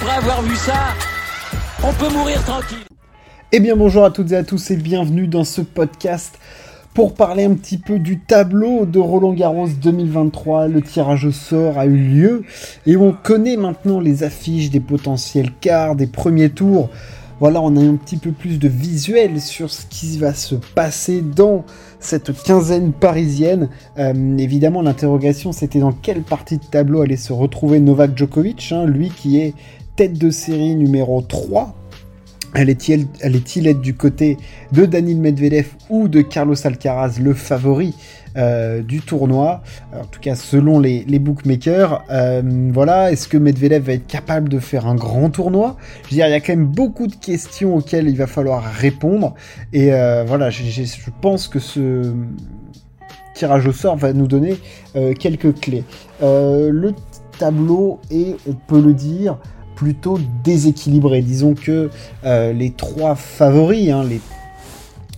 après avoir vu ça, on peut mourir tranquille. Eh bien bonjour à toutes et à tous et bienvenue dans ce podcast pour parler un petit peu du tableau de Roland Garros 2023. Le tirage au sort a eu lieu et on connaît maintenant les affiches des potentiels quarts, des premiers tours. Voilà, on a un petit peu plus de visuel sur ce qui va se passer dans cette quinzaine parisienne. Euh, évidemment, l'interrogation, c'était dans quelle partie de tableau allait se retrouver Novak Djokovic, hein, lui qui est tête de série numéro 3 Allait-il être du côté de Daniel Medvedev ou de Carlos Alcaraz, le favori euh, du tournoi? En tout cas, selon les, bookmakers. Euh, voilà, est-ce que Medvedev va être capable de faire un grand tournoi? Je veux dire, il y a quand même beaucoup de questions auxquelles il va falloir répondre. Et euh, voilà, je pense que ce tirage au sort va nous donner quelques clés. le tableau est, on peut le dire, plutôt déséquilibré. Disons que euh, les trois favoris, hein,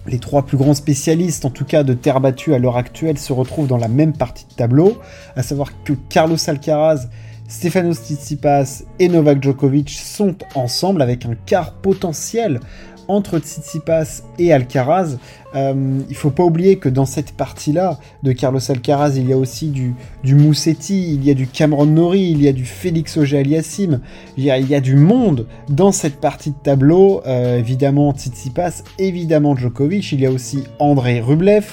les, trois plus grands spécialistes, en tout cas de terre battue à l'heure actuelle, se retrouvent dans la même partie de tableau, à savoir que Carlos Alcaraz, Stefanos Tsitsipas et Novak Djokovic sont ensemble avec un quart potentiel entre Tsitsipas et Alcaraz. Euh, il faut pas oublier que dans cette partie-là de Carlos Alcaraz, il y a aussi du, du Moussetti, il y a du Cameron Nori, il y a du Félix Auger-Aliassime, il, y a, du monde dans cette partie de tableau. Euh, évidemment Tsitsipas, évidemment Djokovic, il y a aussi André Rublev.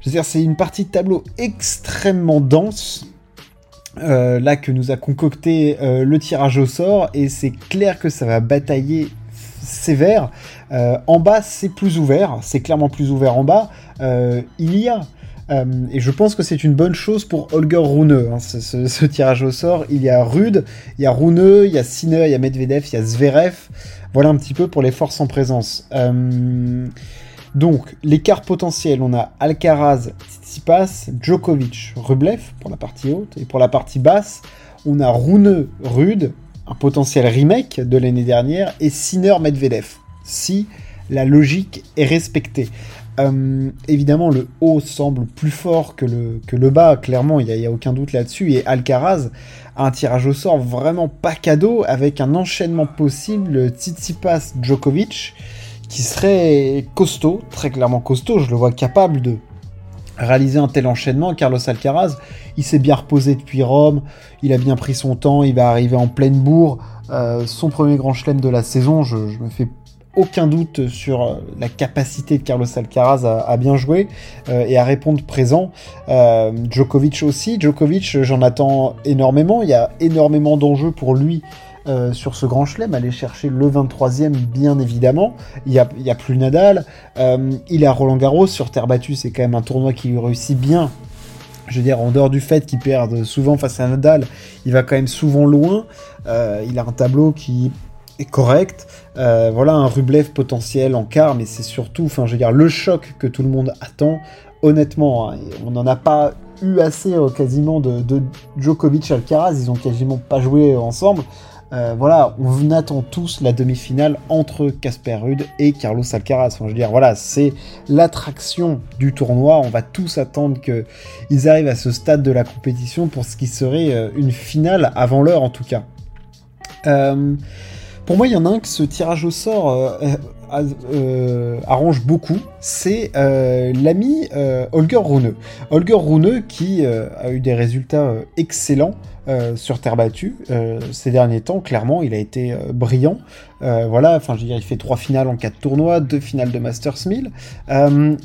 Je dire, c'est une partie de tableau extrêmement dense. Euh, là que nous a concocté le tirage au sort et c'est clair que ça va batailler sévère. Euh, en bas, c'est plus ouvert, c'est clairement plus ouvert en bas. Euh, il y a euh, et je pense que c'est une bonne chose pour Holger Rune, hein, ce, tirage au sort. Il y a Rude, il y a Rune, il y a Sinner, il y a Medvedev, il y a Zverev. Voilà un petit peu pour les forces en présence. donc, l'écart potentiel, on a Alcaraz, Tsitsipas, Djokovic, Rublev pour la partie haute. Et pour la partie basse, on a Rune, Rude, un potentiel remake de l'année dernière, et Sinner Medvedev, si la logique est respectée. Euh, évidemment, le haut semble plus fort que le, bas, clairement, il n'y a, aucun doute là-dessus. Et Alcaraz a un tirage au sort vraiment pas cadeau, avec un enchaînement possible Tsitsipas-Djokovic, qui serait costaud, très clairement costaud. Je le vois capable de réaliser un tel enchaînement. Carlos Alcaraz, il s'est bien reposé depuis Rome, il a bien pris son temps, il va arriver en pleine bourre. Euh, son premier grand chelem de la saison, je, me fais aucun doute sur euh, la capacité de Carlos Alcaraz à, bien jouer euh, et à répondre présent. Djokovic aussi. Djokovic, j'en attends énormément. Il y a énormément d'enjeux pour lui euh, sur ce grand chelem, aller chercher le 23e bien évidemment. Il n'y a, plus Nadal. Euh, il est à Roland Garros, sur terre battue, c'est quand même un tournoi qui lui réussit bien. Je veux dire, en dehors du fait qu'il perde souvent face à Nadal, il va quand même souvent loin. Euh, il a un tableau qui est correct. voilà un Rublev potentiel en quart, mais c'est surtout, enfin, je veux dire, le choc que tout le monde attend. Honnêtement, hein, on n'en a pas eu assez quasiment de, de Djokovic Alcaraz, ils ont quasiment pas joué ensemble. Euh, voilà, on attend tous la demi-finale entre Casper Ruud et Carlos Alcaraz. Enfin, je voilà, c'est l'attraction du tournoi. On va tous attendre qu'ils arrivent à ce stade de la compétition pour ce qui serait euh, une finale avant l'heure en tout cas. Euh, pour moi, il y en a un que ce tirage au sort arrange beaucoup, c'est l'ami Holger Rune. Holger Rune qui a eu des résultats excellents euh, sur terre battue euh, ces derniers temps. Clairement, il a été euh, brillant. voilà, enfin, je il fait trois finales en quatre tournois, deux finales de Masters 1000.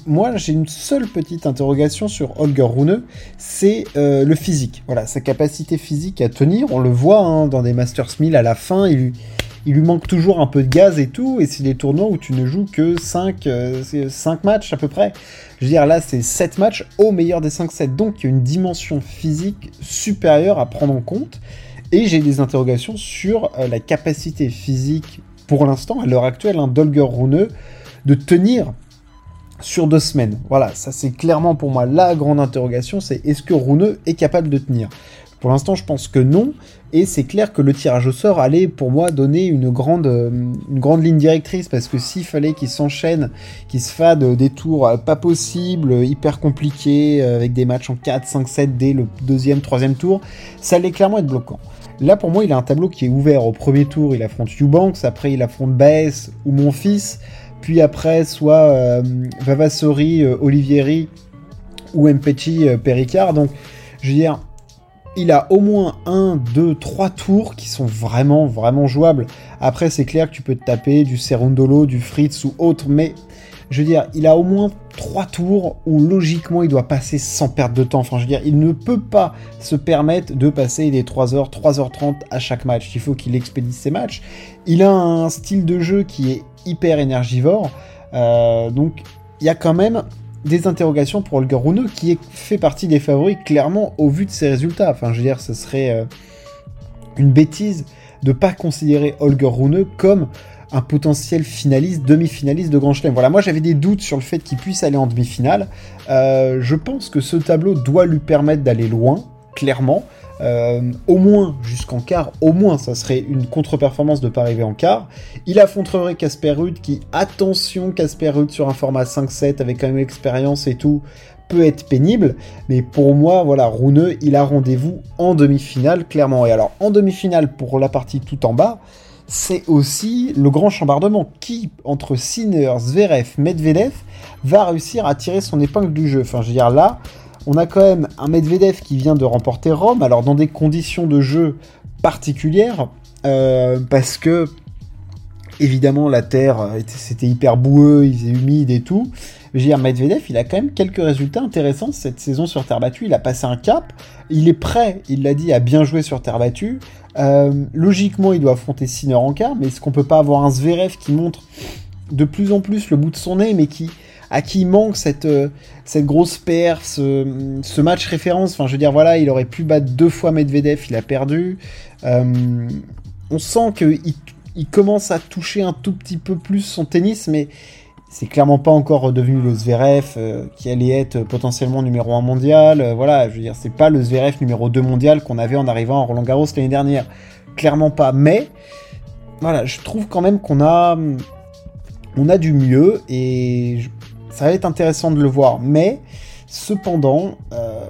moi, j'ai une seule petite interrogation sur Holger Rune, c'est le physique. Voilà, sa capacité physique à tenir. On le voit hein, dans des Masters 1000 à la fin, il il lui manque toujours un peu de gaz et tout, et c'est des tournois où tu ne joues que 5, 5 matchs à peu près. Je veux dire, là, c'est 7 matchs au meilleur des 5-7. Donc, il y a une dimension physique supérieure à prendre en compte. Et j'ai des interrogations sur euh, la capacité physique, pour l'instant, à l'heure actuelle, Dolger Rune, de tenir sur deux semaines. Voilà, ça c'est clairement pour moi la grande interrogation, c'est est-ce que Rune est capable de tenir? Pour l'instant, je pense que non. Et c'est clair que le tirage au sort allait, pour moi, donner une grande, euh, une grande ligne directrice. Parce que s'il fallait qu'il s'enchaîne, qu'il se fade des tours euh, pas possibles, hyper compliqués, euh, avec des matchs en 4, 5, 7 dès le deuxième, troisième tour, ça allait clairement être bloquant. Là, pour moi, il a un tableau qui est ouvert. Au premier tour, il affronte Eubanks, après, il affronte Baez ou mon fils, puis après, soit euh, Vavassori, euh, Olivieri ou Mpechi, euh, Pericard. Donc, je veux dire, il a au moins un, deux, trois tours qui sont vraiment, vraiment jouables. Après, c'est clair que tu peux te taper du Serundolo, du Fritz ou autre, mais je veux dire, il a au moins trois tours où logiquement il doit passer sans perdre de temps. Enfin, je veux dire, il ne peut pas se permettre de passer des 3h, 3h30 à chaque match. Il faut qu'il expédie ses matchs. Il a un style de jeu qui est hyper énergivore. Euh, donc, il y a quand même des interrogations pour Holger Rune qui fait partie des favoris clairement au vu de ses résultats. Enfin, je veux dire, ce serait euh, une bêtise de pas considérer Holger Rune comme un potentiel finaliste, demi-finaliste de Grand Chelem. Voilà, moi j'avais des doutes sur le fait qu'il puisse aller en demi-finale. Euh, je pense que ce tableau doit lui permettre d'aller loin, clairement. Euh, au moins jusqu'en quart, au moins ça serait une contre-performance de pas arriver en quart. Il affronterait Casper Ruud qui, attention, Casper Ruud sur un format 5-7 avec quand même l'expérience et tout, peut être pénible, mais pour moi, voilà, Rune, il a rendez-vous en demi-finale, clairement. Et alors, en demi-finale, pour la partie tout en bas, c'est aussi le grand chambardement. Qui, entre Sinner, Zverev, Medvedev, va réussir à tirer son épingle du jeu Enfin, je veux dire, là, on a quand même un Medvedev qui vient de remporter Rome, alors dans des conditions de jeu particulières, euh, parce que, évidemment, la terre, c'était hyper boueux, il est humide et tout. Dire, Medvedev, il a quand même quelques résultats intéressants cette saison sur terre battue. Il a passé un cap. Il est prêt, il l'a dit, à bien jouer sur terre battue. Euh, logiquement, il doit affronter Sinner en quart, mais est-ce qu'on peut pas avoir un Zverev qui montre de plus en plus le bout de son nez, mais qui à qui manque cette, euh, cette grosse perf, ce, match référence. Enfin, je veux dire, voilà, il aurait pu battre deux fois Medvedev, il a perdu. Euh, on sent qu'il il commence à toucher un tout petit peu plus son tennis, mais c'est clairement pas encore redevenu le Zverev euh, qui allait être potentiellement numéro 1 mondial. Voilà, je veux dire, c'est pas le Zverev numéro 2 mondial qu'on avait en arrivant à Roland Garros l'année dernière. Clairement pas. Mais, voilà, je trouve quand même qu'on a, on a du mieux et ça va être intéressant de le voir. Mais, cependant, euh,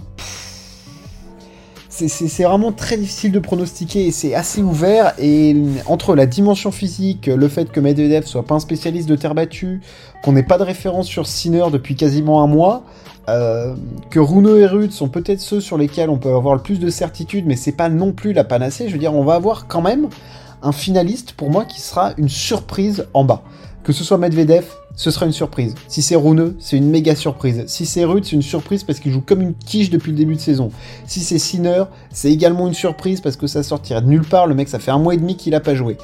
c'est vraiment très difficile de pronostiquer et c'est assez ouvert. Et entre la dimension physique, le fait que Medvedev soit pas un spécialiste de terre battue, qu'on n'ait pas de référence sur Sinner depuis quasiment un mois, euh, que Runo et Rude sont peut-être ceux sur lesquels on peut avoir le plus de certitude, mais c'est pas non plus la panacée. Je veux dire, on va avoir quand même un finaliste pour moi qui sera une surprise en bas. Que ce soit Medvedev, ce sera une surprise. Si c'est Runeux, c'est une méga surprise. Si c'est Rude, c'est une surprise parce qu'il joue comme une quiche depuis le début de saison. Si c'est Sinner, c'est également une surprise parce que ça sortira de nulle part. Le mec, ça fait un mois et demi qu'il a pas joué.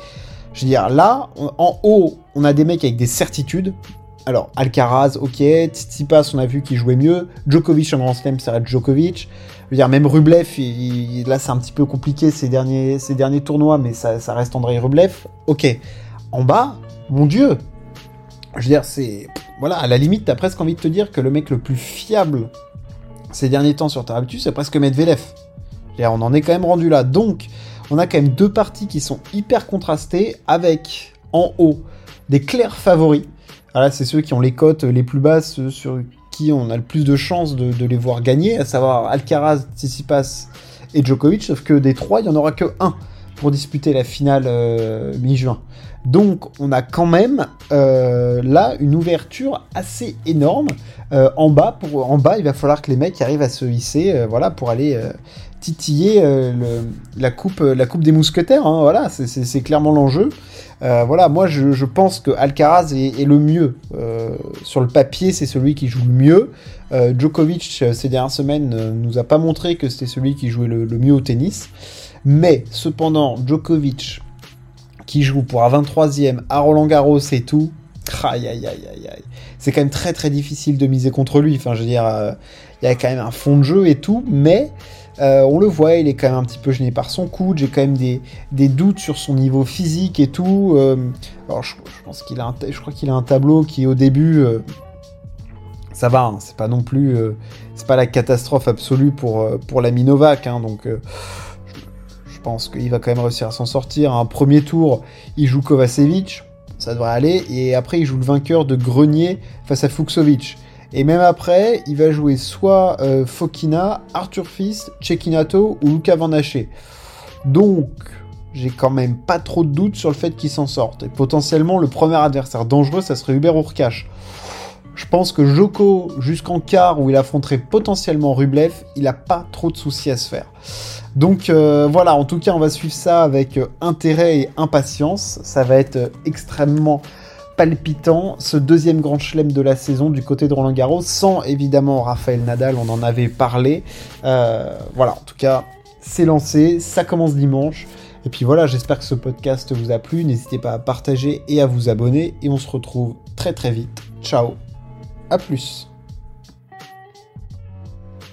Je veux dire, là, en haut, on a des mecs avec des certitudes. Alors, Alcaraz, ok. Tsitsipas, on a vu qu'il jouait mieux. Djokovic en Grand Slam, ça reste Djokovic. Je veux dire, même Rublev, là, c'est un petit peu compliqué ces derniers, ces derniers tournois, mais ça, ça reste Andrei Rublev. Ok. En bas, mon dieu, je veux dire, c'est. Voilà, à la limite, t'as presque envie de te dire que le mec le plus fiable ces derniers temps sur Terre c'est presque Medvedev. on en est quand même rendu là. Donc, on a quand même deux parties qui sont hyper contrastées, avec en haut des clairs favoris. Voilà, c'est ceux qui ont les cotes les plus basses, sur qui on a le plus de chances de, les voir gagner, à savoir Alcaraz, Tsitsipas et Djokovic, sauf que des trois, il n'y en aura que un pour disputer la finale euh, mi-juin. Donc on a quand même euh, là une ouverture assez énorme. Euh, en, bas, pour, en bas, il va falloir que les mecs arrivent à se hisser voilà, pour aller titiller la, coupe, la coupe des mousquetaires. Hein, voilà, c'est clairement l'enjeu. voilà, moi je, pense que Alcaraz est, le mieux. sur le papier, c'est celui qui joue le mieux. Djokovic, ces dernières semaines, ne nous a pas montré que c'était celui qui jouait le mieux au tennis. Mais cependant, Djokovic, qui joue pour un 23e à Roland Garros et tout. C'est quand même très très difficile de miser contre lui. Enfin, je veux dire, euh, il y a quand même un fond de jeu et tout, mais euh, on le voit, il est quand même un petit peu gêné par son coude. J'ai quand même des, doutes sur son niveau physique et tout. Euh, alors, je, pense qu'il a, je crois qu'il a un tableau qui au début, ça va. Hein, c'est pas non plus, c'est pas la catastrophe absolue pour pour la Minovac. Hein, donc pense qu'il va quand même réussir à s'en sortir. Un premier tour, il joue Kovacevic, ça devrait aller, et après il joue le vainqueur de Grenier face à Fuxovic. Et même après, il va jouer soit euh, Fokina, Arthur Fils, Cecchinato ou Luca Van Donc, j'ai quand même pas trop de doutes sur le fait qu'il s'en sorte. Et potentiellement, le premier adversaire dangereux, ça serait Hubert Urkash. Je pense que Joko, jusqu'en quart où il affronterait potentiellement Rublev, il a pas trop de soucis à se faire. Donc euh, voilà, en tout cas, on va suivre ça avec euh, intérêt et impatience. Ça va être euh, extrêmement palpitant, ce deuxième grand chelem de la saison du côté de Roland Garros, sans évidemment Raphaël Nadal, on en avait parlé. voilà, en tout cas, c'est lancé, ça commence dimanche. Et puis voilà, j'espère que ce podcast vous a plu. N'hésitez pas à partager et à vous abonner. Et on se retrouve très très vite. Ciao, à plus.